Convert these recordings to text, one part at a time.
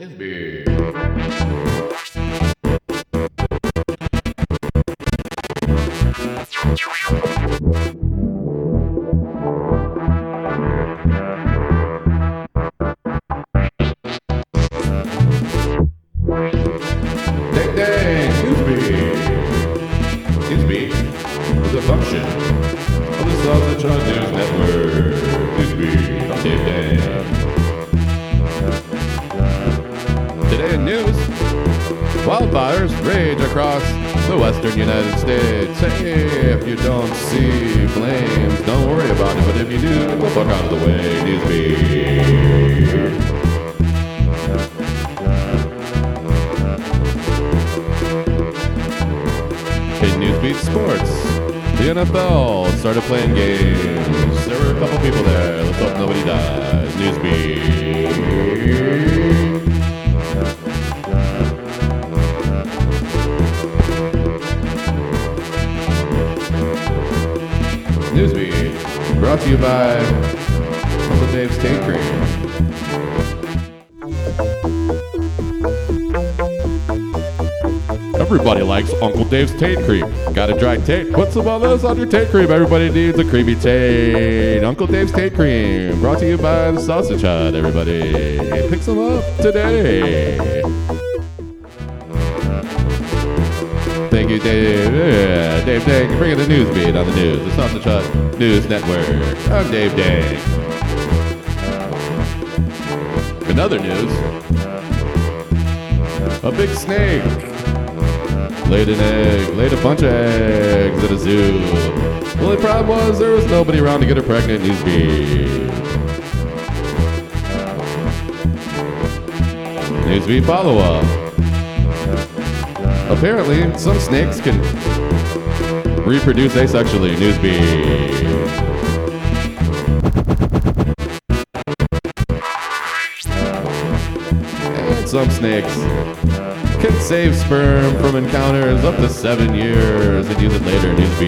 NewsBeet. Dang dang, NewsBeet. NewsBeet is a function of the on News Network. Today in news, wildfires rage across the western United States. Hey, if you don't see flames, don't worry about it. But if you do, the fuck out of the way. NewsBeet. In NewsBeet Sports, the NFL started playing games. There were a couple people there. Let's hope nobody dies. NewsBeet. Brought to you by Uncle Dave's Take Cream. Everybody likes Uncle Dave's Tate Cream. Got a dry Tate? Put some of this on your Tate Cream. Everybody needs a creamy Tate. Uncle Dave's Tate Cream. Brought to you by the Sausage Hut, everybody. Pick some up today. You, Dave. Dave Dank, bringing the news beat on the news. It's on The Hut News Network. I'm Dave Dank. Uh, In other news, uh, a big snake laid an egg, laid a bunch of eggs at a zoo. The only problem was there was nobody around to get her pregnant. NewsBeet. Uh, NewsBeet follow up. Apparently, some snakes can reproduce asexually. NewsBeet. Some snakes can save sperm from encounters up to seven years and use it later. Dave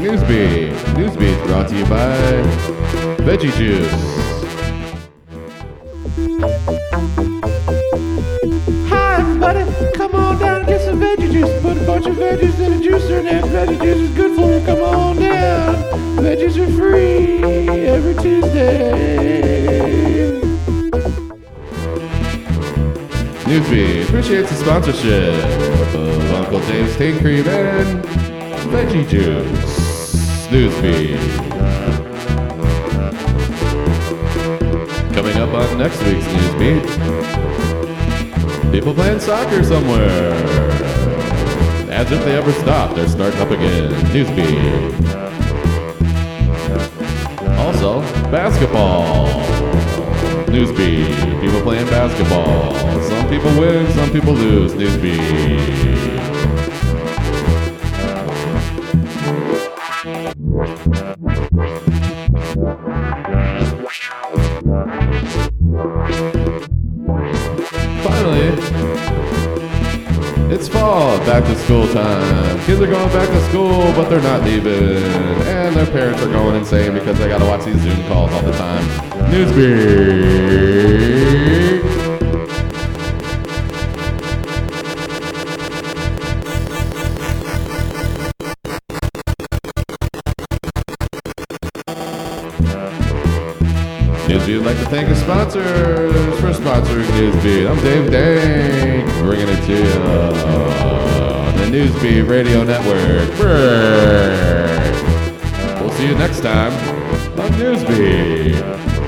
NewsBeet. NewsBeet brought to you by Veggie Juice. Hi, everybody. Come on down and get some veggie juice. Put a bunch of veggies in a juicer, and that veggie juice is good for you. Come on down. Veggies are free every Tuesday. NewsBeet appreciates the sponsorship of Uncle James Tate Cream and Veggie Juice. NewsBeet. Coming up on next week's NewsBeet, people playing soccer somewhere. As if they ever stopped, they're starting up again. NewsBeet. Also, basketball. NewsBeet. People playing basketball. Some people win, some people lose. NewsBeet. Finally, it's fall, back to school time. Kids are going back to school, but they're not leaving. And their parents are going insane because they gotta watch these Zoom calls all the time. NewsBeet! NewsBeet would like to thank the sponsors for sponsoring NewsBeet. I'm Dave Dank, bringing it to you on the NewsBeet Radio Network. We'll see you next time on NewsBeet.